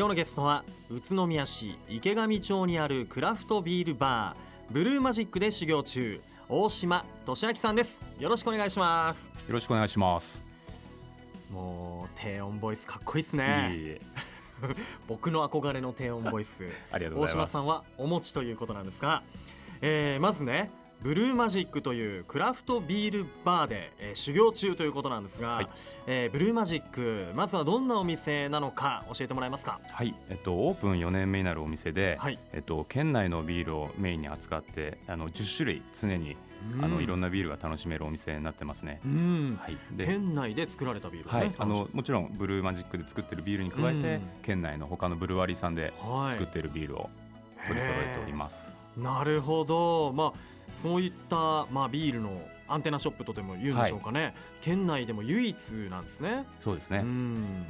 今日のゲストは宇都宮市池上町にあるクラフトビールバーブルーマジックで修行中大島俊明さんです。よろしくお願いします。よろしくお願いします。もう低音ボイスかっこいいですね。僕の憧れの低音ボイス。大島さんはお持ちということなんですが、えーまずねブルーマジックというクラフトビールバーで、えー修行中ということなんですが、はい。えーブルーマジックまずはどんなお店なのか教えてもらえますか？はい、えっと、オープン4年目になるお店で、はい。えっと、県内のビールをメインに扱ってあの10種類常に、あのいろんななビールが楽しめるお店になってますね。うん。はい、で県内で作られたビールをね、はい、あのもちろんブルーマジックで作ってるビールに加えて、うん。県内の他のブルワリーさんではい。作っているビールを取り揃えております。なるほど、まあ、そういった、まあ、ビールのアンテナショップとでも言うんでしょうかね、県内でも唯一なんですね。そうですね。うん。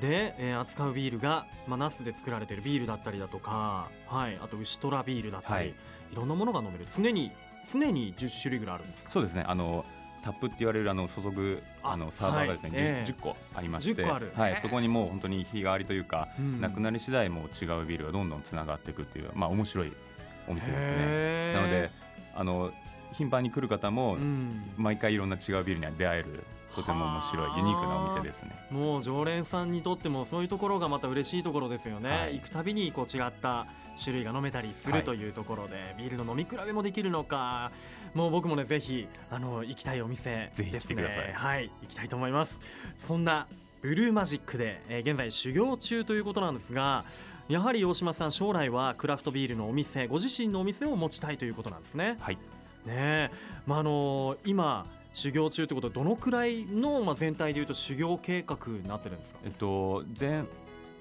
で、えー扱うビールが、まあ、ナスで作られているビールだったりだとか、はい、あと牛トラビールだったり、はい。い、ろんなものが飲める。常に常に10種類ぐらいあるんですか？そうですね。あのタップって言われるあの注ぐああのサーバーがですね、はい。ええ 10, 10個ありまして、10個ある。はい。そこにもう本当に日替わりというか、うん。なくなり次第もう違うビールがどんどんつながっていくっていうまあ面白いお店ですね。なのであの頻繁に来る方もうん。毎回いろんな違うビールには出会えるとても面白いユニークなお店ですね。もう常連さんにとってもそういうところがまた嬉しいところですよね、はい。行くたびにこう違った種類が飲めたりすはいるというところで、ビールの飲み比べもできるのかもう僕もねぜひあの行きたいお店ですね。ぜひ来てください。はい行きたいと思います。そんなブルーマジックで、えー現在修行中ということなんですがやはり大島さん将来はクラフトビールのお店ご自身のお店を持ちたいということなんですね。はい。ねえ、まああの今修行中ということでどのくらいの、まあ、全体でいうと修行計画になってるんですか？えっと全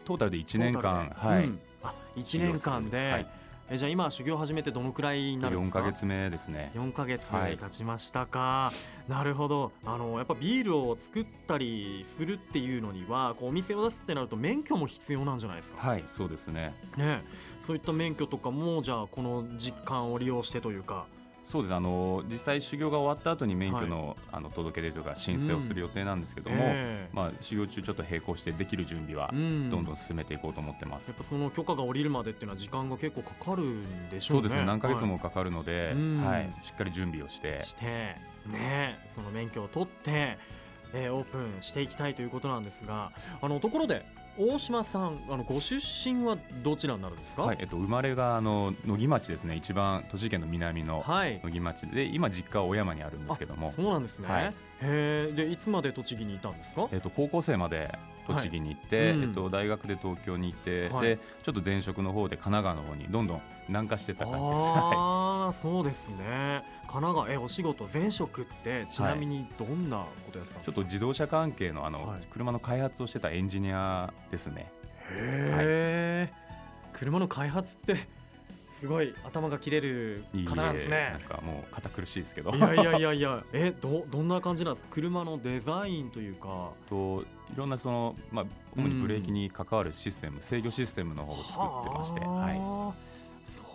トータルで1年間はい、うん。あ1年間で、はいえじゃあ今修行始めてどのくらいになるんで4すか？ヶ月目ですね。4ヶ月はい経ちましたか、なるほど。あのやっぱビールを作ったりするっていうのにはこうお店を出すってなると免許も必要なんじゃないですか、はい、そうですね。ね。えそういった免許とかもじゃあこの実感を利用してというかそうです。あの実際修行が終わった後に免許の,、あの届け出というか申請をする予定なんですけども、ええ。まあ修行中ちょっと並行してできる準備はうん。どんどん進めていこうと思ってます。やっぱその許可が下りるまでっていうのは時間が結構かかるんでしょね。そううですね。何ヶ月もかかるので、うん。はい、しっかり準備をして。はいしてねその免許を取って、えーオープンしていきたいということなんですがあのところで大島さんあのご出身はどちらになるんですか？はいえっと、生まれがあの野木町ですね。一番栃木県の南のはい。野木町で今実家は小山にあるんですけども、そうなんですね。はい。へえ。でいつまで栃木にいたんですか？えっと、高校生まで栃木に行って、はい。うん。えっと、大学で東京に行って、はい。でちょっと前職の方で神奈川の方にどんどん南下してった感じです。はああそうですね。神奈川えお仕事前職ってちなみにどんなことですか？い、ちょっと自動車関係のあの、はい車の開発をしてたエンジニアですね。へえ、車の開発ってすごい頭が切れるいい方なんですねなん。かもう堅苦しいですけど。いやいやいやいや、えどどんな感じなんですか？車のデザインというか。といろんなその、まあ、主にブレーキに関わるシステム、制御システムの方を作ってまして、ははいあ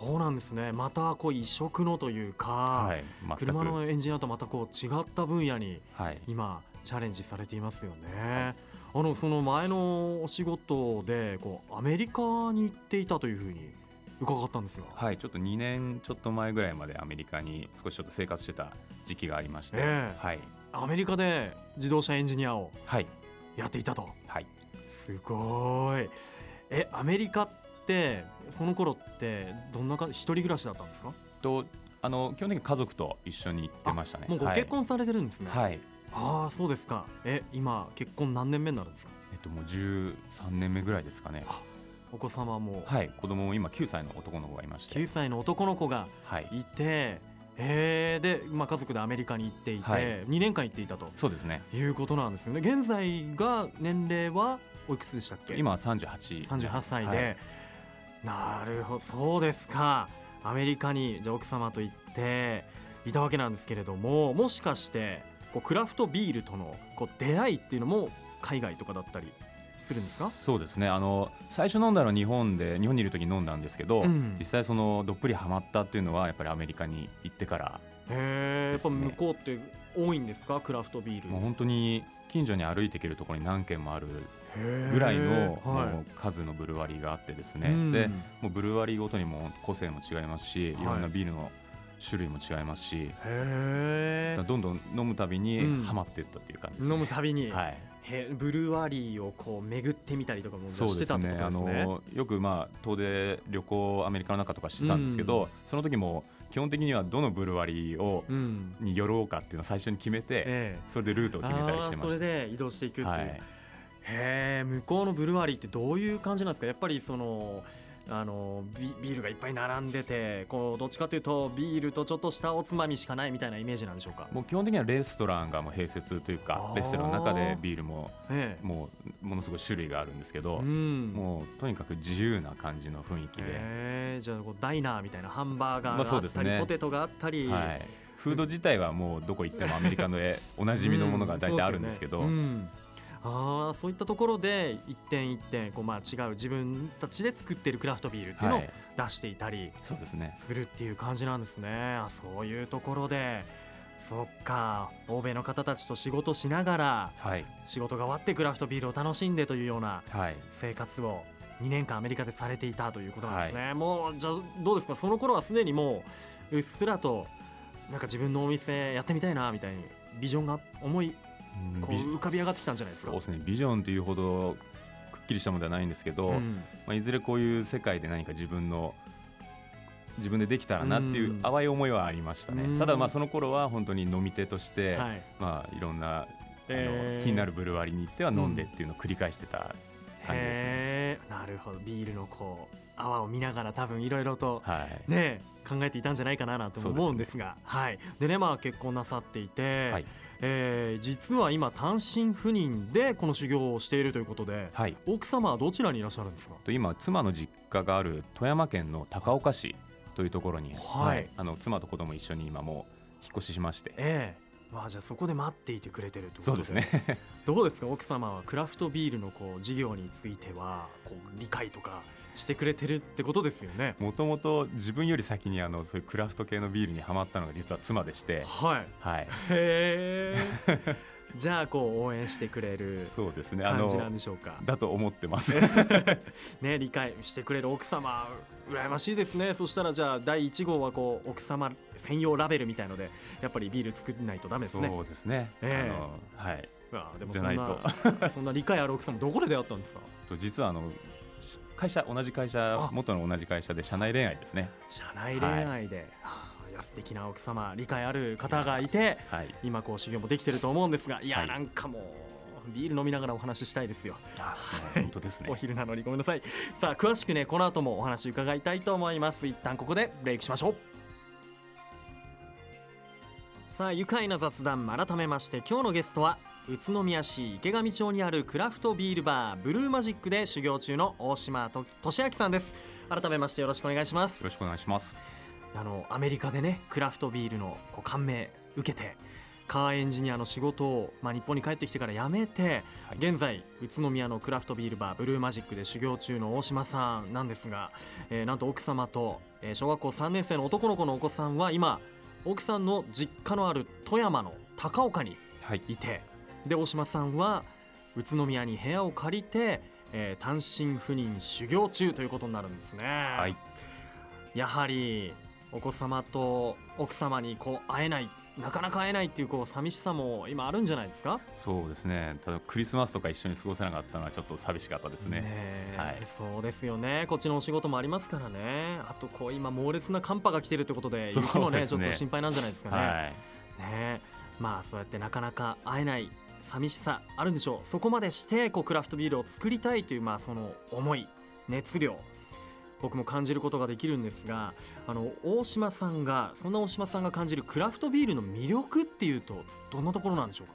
そうなんですね。またこう異色のというか、はい、車のエンジニアとまたこう違った分野にはい、今チャレンジされていますよね。あのその前のお仕事でこうアメリカに行っていたというふうに伺ったんですが。はい、ちょっと2年ちょっと前ぐらいまでアメリカに少しちょっと生活してた時期がありまして、ええはい、アメリカで自動車エンジニアをはい、やっていたと。はい、すごい。え、アメリカってその頃ってどんなか一人暮らしだったんですか？とあの基本的に家族と一緒に行ってましたね。もうご結婚されてるんですね。はい、はい、ああ、そうですか。え、今結婚何年目になるんですか？えっともう13年目ぐらいですかね。お子様もはい、子供も今9歳の男の子がいまして、9歳の男の子がはい、いて、えー、で、まあ家族でアメリカに行っていて、はい2年間行っていたとそうですね。いうことなんですよね。現在が年齢はおいくつでしたっけ？今は38。38歳で、はいなるほど。そうですか。アメリカにじゃあ奥様と行っていたわけなんですけれどももしかしてこうクラフトビールとのこう出会いっていうのも海外とかだったりするんですか？そうですね。あの最初飲んだのは日本で日本にいる時に飲んだんですけど、うん。実際そのどっぷりハマったっていうのはやっぱりアメリカに行ってからへえやっぱ向こうって多いんですか？クラフトビール。もう本当に近所に歩いていけるところに何軒もあるぐらいのは数のブルワリーがあってですね、うん。でもうブルワリーごとにも個性も違いますし、い、ろんなビールの種類も違いますし、へどんどん飲むたびうん。にはまっていったっていう感じです、ね。飲むたびに、はい、へブルワリーをこう巡ってみたりとかもそうしてたってことですね。のよくまあ遠出旅行アメリカの中とかしてたんですけど、その時も基本的にはどのブルワリーをうん、に寄ろうかっていうのを最初に決めて、ええ。それでルートを決めたりしてました。れで移動していくっていう、はいへえ向こうのブルワリーってどういう感じなんですか？やっぱりそのあのビビールがいっぱい並んでてこうどっちかというとビールとちょっとしたおつまみしかないみたいなイメージなんでしょうか？もう基本的にはレストランがもう併設というかレストランの中でビールもええ。もうものすごい種類があるんですけど、うん。もうとにかく自由な感じの雰囲気で、じゃあこうダイナーみたいなハンバーガーまあがあったり、そうですね。ポテトがあったり、はい、フード自体はもうどこ行ってもアメリカの絵おなじみのものが大体あるんですけど、うんあーそういったところで一点一点こうまあ違う自分たちで作っているクラフトビールっていうのをはい、出していたりそうですね。するっていう感じなんですね。あそういうところで。そっか。欧米の方たちと仕事しながらはい。仕事が終わってクラフトビールを楽しんでというようなはい。生活を2年間アメリカでされていたということなんですね、もうじゃあどうですか？その頃はすでにもううっすらとなんか自分のお店やってみたいなみたいにビジョンが思いこう浮かび上がってきたんじゃないですか。そうですねビジョンというほどくっきりしたものではないんですけど、うん。まあ、いずれこういう世界で何か自分の自分でできたらなっていううん。淡い思いはありましたね、うん。ただまあその頃は本当に飲み手として、はい。まあいろんなあの、えー。気になるブルワリに行っては飲んでっていうのを繰り返してた感じですね、へえなるほど。ビールのこう泡を見ながら多分いろいろとはい。ね考えていたんじゃないかななんてそうですね思うんですがはい。でねまあ結婚なさっていて、はいえー実は今単身赴任でこの修行をしているということではい。奥様はどちらにいらっしゃるんですか？と今妻の実家がある富山県の高岡市というところに、はい。あの妻と子供一緒に今もう引っ越ししまして。ええ。まあじゃあそこで待っていてくれてるということそうですね。どうですか？奥様はクラフトビールのこう事業についてはこう理解とかしてくれてるってことですよね。もともと自分より先にあのそういうクラフト系のビールにはまったのが実は妻でして、はい。はい、へえ。じゃあこう応援してくれる感じなんのでしょうか。だと思ってます。ね理解してくれる奥様羨ましいですね。そしたらじゃあ第1号はこう奥様専用ラベルみたいのでやっぱりビール作らないとダメですね。そうですね、ええ。あのはい。わあでもそんなそんな理解ある奥様どこで出会ったんですか？と実はあのし会社同じ会社あ。元の同じ会社で社内恋愛ですね。社内恋愛で、はあいや素敵な奥様理解ある方がいてはい。今こう修行もできてると思うんですがいや、はい。なんかもうビール飲みながらお話ししたいですよ。あ本当ですね。お昼なのにごめんなさい。さあ詳しくねこの後もお話伺いたいと思います。一旦ここでブレイクしましょう。さあ愉快な雑談改めまして今日のゲストは宇都宮市池上町にあるクラフトビールバーブルーマジックで修行中の大島と俊明さんです。改めましてよろしくお願いします。よろしくお願いします。あのアメリカでねクラフトビールのこう感銘受けてカーエンジニアの仕事を、まあ、日本に帰ってきてから辞めて、はい。現在宇都宮のクラフトビールバーブルーマジックで修行中の大島さんなんですが、えーなんと奥様と、えー小学校3年生の男の子のお子さんは今奥さんの実家のある富山の高岡にはい。いてで大島さんは宇都宮に部屋を借りて、えー単身赴任修行中ということになるんですね。はい。やはりお子様と奥様にこう会えないなかなか会えないっていうこう寂しさも今あるんじゃないですか？そうですね。ただクリスマスとか一緒に過ごせなかったのはちょっと寂しかったですね。えはい。そうですよね。こっちのお仕事もありますからね。あとこう今猛烈な寒波が来てるってことで雪もねねちょっと心配なんじゃないですかね,、はい。ねまあそうやってなかなか会えない寂しさあるんでしょう。そこまでしてこうクラフトビールを作りたいというまあその思い熱量僕も感じることができるんですがあの大島さんがそんな大島さんが感じるクラフトビールの魅力っていうとどんなところなんでしょう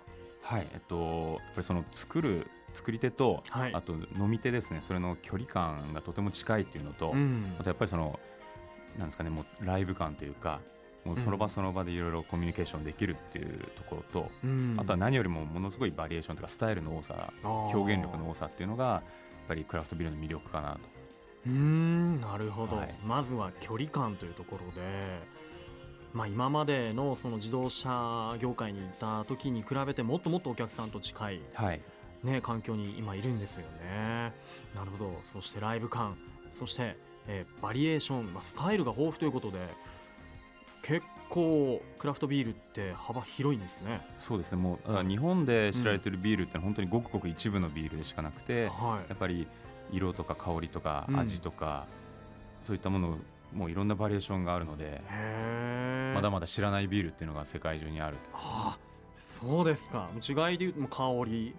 か？はいえっとやっぱりその作る作り手と、はい。あと飲み手ですね。それの距離感がとても近いっていうのと、うん。あとやっぱりそのなんですかねもうライブ感というかもうその場その場でいろいろコミュニケーションできるっていうところと、うん。あとは何よりもものすごいバリエーションとかスタイルの多さ表現力の多さっていうのがやっぱりクラフトビールの魅力かなと。うーんなるほど、はい。まずは距離感というところで、まあ、今までのその自動車業界にいた時に比べてもっともっとお客さんと近いはい。ね環境に今いるんですよね。なるほど。そしてライブ感。そして、えーバリエーション、まあ、スタイルが豊富ということで結構クラフトビールって幅広いんですね。そうですね。もう日本で知られてるビールって本当にごくごく一部のビールでしかなくて、はい。やっぱり色とか香りとかうん。味とか、そういったものもういろんなバリエーションがあるので、まだまだ知らないビールっていうのが世界中にあるあそうですか。違いで言うと香り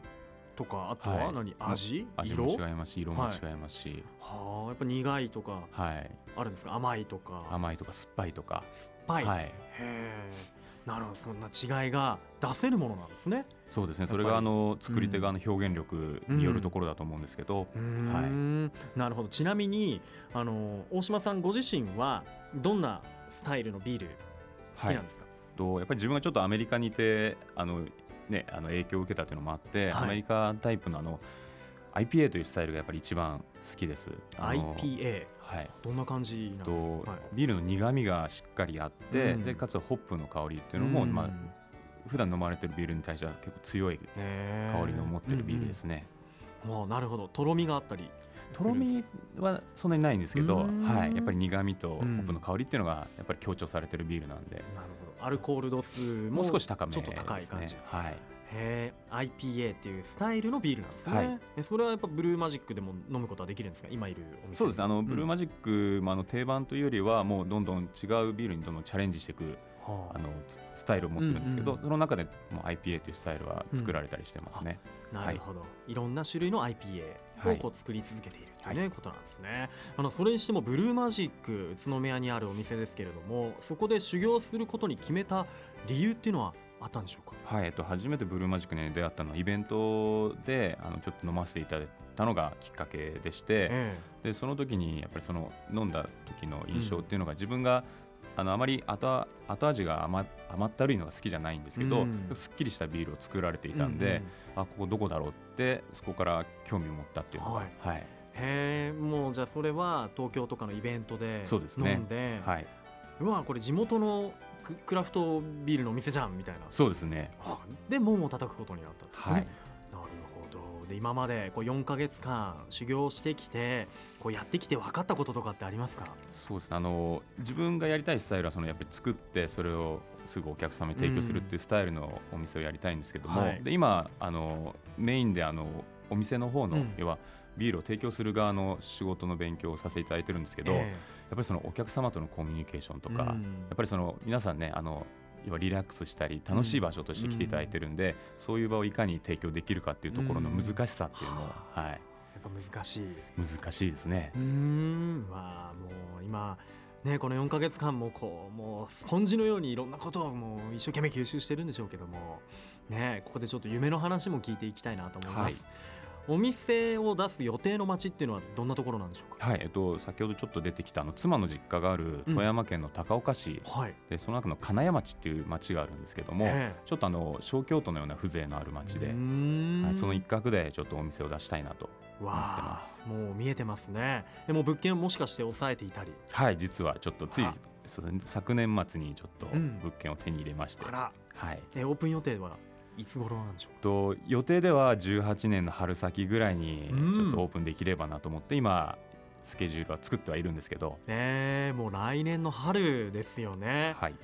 とかあとははい。何、味？味色？も違いますし色も違いますし、はあやっぱ苦いとかはい、あるんですか？甘いとか。甘いとか酸っぱいとか、酸っはい、へえなるほどそんな違いが出せるものなんですね。そうですね。それがあの作り手側の表現力によるところだと思うんですけど、うーん。なるほど。ちなみにあの大島さんご自身はどんなスタイルのビール好きなんですか、とやっぱり自分がちょっとアメリカにいてあの、ね、あの影響を受けたというのもあって、はい。アメリカタイプのあの IPA というスタイルがやっぱり一番好きです。IPA はい。どんな感じなんですとか、はい。ビールの苦みがしっかりあって、うん。でかつホップの香りっていうのも、うん。まあ普段飲まれてるビールに対しては結構強い香りの持ってるビールですね。うんうんあなるほど。とろみがあったりとろみはそんなにないんですけど、うん。はい、やっぱり苦みとホうんップの香りっていうのがやっぱり強調されてるビールなんで、なるほど。アルコール度数も少し高めちょっと高い感じ。ですね。はい、へえ IPA っていうスタイルのビールなんですね、はい。えそれはやっぱブルーマジックでも飲むことはできるんですか？今いるお店そうです。ねあのブルーママジック、まあ、あの定番というよりはもうどんどん違うビールにどんどんチャレンジしていくはあ。のススタイルを持ってるんですけど、うんうんその中でもう IPA というスタイルは作られたりしてますね。あなるほど、い、ろんな種類の IPA をこう作り続けているという、ねことなんですね。あのそれにしてもブルーマジック宇都宮にあるお店ですけれどもそこで修行することに決めた理由っていうのはあったんでしょうか？はいえっと、初めてブルーマジックに出会ったのはイベントであのちょっと飲ませていただいたのがきっかけでして、えでその時にやっぱりその飲んだ時の印象っていうのが自分が、あのあまり後後味が甘甘ったるいのが好きじゃないんですけど、うん。すっきりしたビールを作られていえたんで、ううあここどこだろうってそこから興味を持ったっていうのが、ははい。いへえもうじゃあそれは東京とかのイベントでそうですね。飲んではい、うわこれ地元のククラフトビールのお店じゃんみたいな。そうですね。あで門を叩くことになったとはいで今までこう4か月間修行してきてこうやってきて分かったこととかってありますか？そうですね。あの自分がやりたいスタイルはそのやっぱり作ってそれをすぐお客様に提供するっていうスタイルのお店をやりたいんですけども、はい。で今あのメインであのお店の方の、うん。要はビールを提供する側の仕事の勉強をさせていただいてるんですけど、やっえぱりそのお客様とのコミュニケーションとか、うん。やっぱりその皆さんねあの要はリラックスしたり楽しい場所として来ていただいてるんで、そういう場をいかに提供できるかっていうところの難しさっていうのを、はい、やっぱ難しい難しいですね。う。ーん。まあもう今ねこの4か月間もこうもうスポンジのようにいろんなことをもう一生懸命吸収してるんでしょうけどもねここでちょっと夢の話も聞いていきたいなと思います、はいお店を出す予定の街っていうのはどんなところなんでしょうか？はいえっと、先ほどちょっと出てきたあの妻の実家がある富山県の高岡市、はい、でその中の金谷町っていう町があるんですけども、ええ。ちょっとあの小京都のような風情のある町で、うーん。はい、その一角でちょっとお店を出したいなと思ってわます。あもう見えてますね。でも物件をもしかして抑えていたり。はい実はちょっとつい昨年末にちょっとうん。物件を手に入れまして、あら。はい。えオープン予定は？いつ頃なんでしょうと予定では18年の春先ぐらいにうん。ちょっとオープンできればなと思って、今スケジュールは作ってはいるんですけど、ねえもう来年の春ですよね。はい。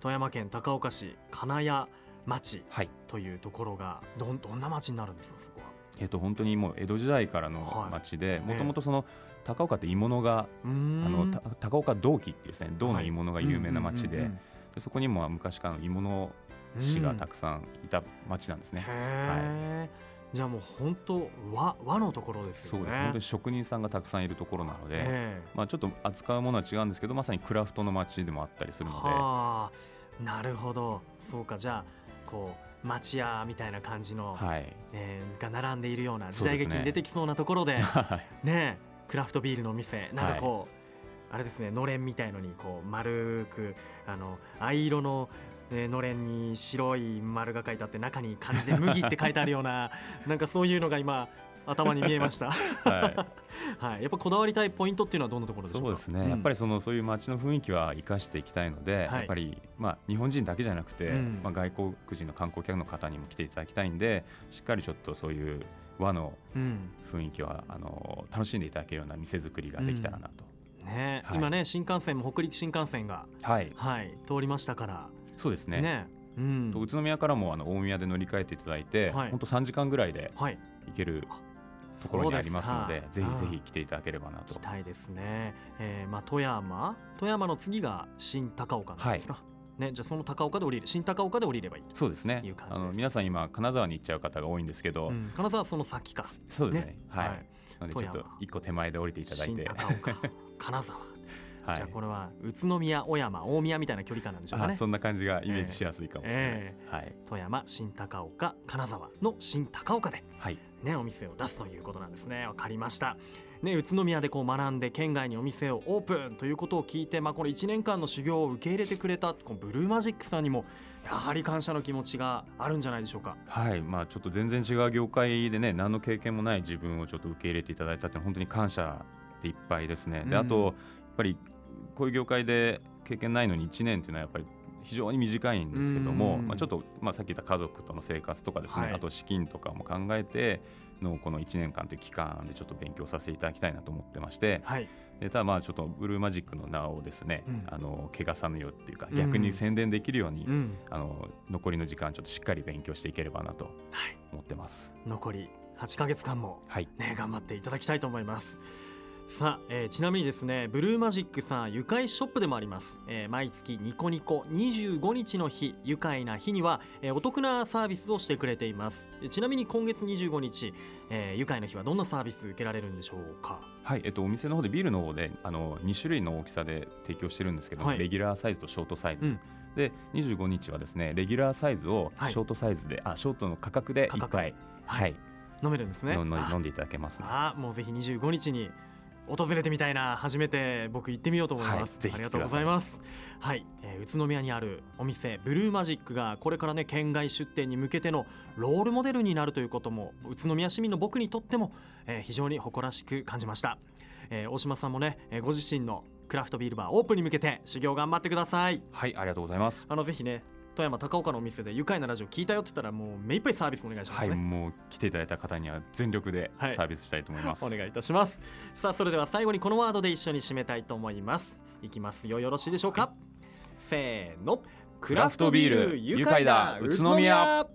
富山県高岡市金谷町はい。というところがどんどんな町になるんですかそこは？えっと本当にもう江戸時代からのはい。町でねもともとその高岡って鋳物があのた高岡銅器っていうですね銅の鋳物が有名な町で,、でそこにも昔からの鋳物師がたくさんいた町なんですね。へえ、じゃあもう本当和和のところですよね。そうです。本当に職人さんがたくさんいるところなので、えまあ、ちょっと扱うものは違うんですけどまさにクラフトの町でもあったりすえるので、はあなるほど。そうか。じゃあこう町屋みたいな感じの、はい。えーが並んでいるような時代劇に出てきそうなところで はい。ねクラフトビールのお店なんかこう、あれですねのれんみたいのにこう丸くあの藍色の、えーのれんに白い丸が書いてあって中に漢字で麦って書いてあるような なんかそういうのが今頭に見えました。ははい。やっぱこだわりたいポイントっていうのはどんなところい、でしょうか？そうですね、やっぱりそのそういう街の雰囲気は生かしていきたいので、はい。やっぱり、まあ、日本人だけじゃなくて、うん。まあ、外国人の観光客の方にも来ていただきたいんでしっかりちょっとそういう和のうん、うん雰囲気はあの楽しんでいただけるような店作りができたらなと、ね。はい。今ね新幹線も北陸新幹線が、はい。はい、通りましたからそうですね。ね。うん。と宇都宮からもあの大宮で乗り換えていただいて、はい。本当3時間ぐらいではい。行けるところにありますのでぜひぜひ来ていただければなと。たいですね、えーまあ、富山。富山の次が新高岡なんですか、ね、じゃあその高岡で降りる新高岡で降りればいいそうです。ねいう感じあの皆さん今金沢に行っちゃう方が多いんですけど、うん、金沢はその先か。そうですね。ね。はい、はい。なのでちょっと一個手前で降りていただい新て高岡。金沢、はいじゃあこれは宇都宮小山大宮みたいな距離感なんでしょうかねあそんな感じがイメージしやすいかもしれないです、はい富山新高岡金沢の新高岡ではいね、お店を出すということなんですね。わかりました。ね、宇都宮でこう学んで県外にお店をオープンということを聞いて、まあ、この1年間の修行を受け入れてくれたこのブルーマジックさんにもやはり感謝の気持ちがあるんじゃないでしょうか。はいまあちょっと全然違う業界でね何の経験もない自分をちょっと受け入れていただいたって本当に感謝でいっぱいですね。でうんあとやっぱりこういう業界で経験ないのに1年っていうのはやっぱり非常に短いんですけども、うん。まあ、ちょっと、まあ、さっき言った家族との生活とかですね、はい。あと資金とかも考えてのこの1年間という期間でちょっと勉強させていただきたいなと思ってましてはい、でただまあちょっとブルーマジックの名をですね、うん。あの汚さぬようっていうかうん逆に宣伝できるように、うん、あの残りの時間ちょっとしっかり勉強していければなとはい、思ってます。残り8ヶ月間もはい。ね頑張っていただきたいと思います。さあ、えーちなみにですねブルーマジックさん愉快ショップでもあります、えー毎月ニコニコ25日の日愉快な日には、えーお得なサービスをしてくれています。えーちなみに今月25日、えー愉快な日はどんなサービス受けられるんでしょうか？はい、えっと、お店の方でビールの方であの2種類の大きさで提供してるんですけども、はい。レギュラーサイズとショートサイズ、うん。で25日はですねレギュラーサイズをはい。ショートサイズで、あショートの価格で価格。1杯、はい。飲めるんですね。飲んでいただけますね。あもうぜひ25日に訪れてみたいな初めて僕行ってみようと思います、はいありがとうございます。はい、えー宇都宮にあるお店ブルーマジックがこれからね県外出店に向けてのロールモデルになるということも宇都宮市民の僕にとっても、えー非常に誇らしく感じました、えー大島さんもね、えーご自身のクラフトビールバーオープンに向けて修行頑張ってください。はい、ありがとうございます。あのぜひね富山高岡のお店で愉快なラジオ聞いたよって言ったらもう目いっぱいサービスお願いしますはい、ね、もう来ていただいた方には全力ではい。サービスしたいと思います。お願いいたします。さあそれでは最後にこのワードで一緒に締めたいと思います。いきます。よよろしいでしょうか、せーの。クラフトビール愉快だ宇都宮。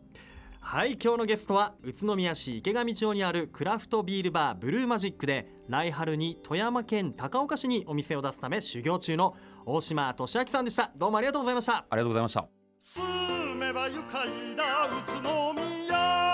はい今日のゲストは宇都宮市池上町にあるクラフトビールバーブルーマジックで来春に富山県高岡市にお店を出すため修行中の大島俊明さんでした。どうもありがとうございました。ありがとうございました。住めば愉快だ宇都宮。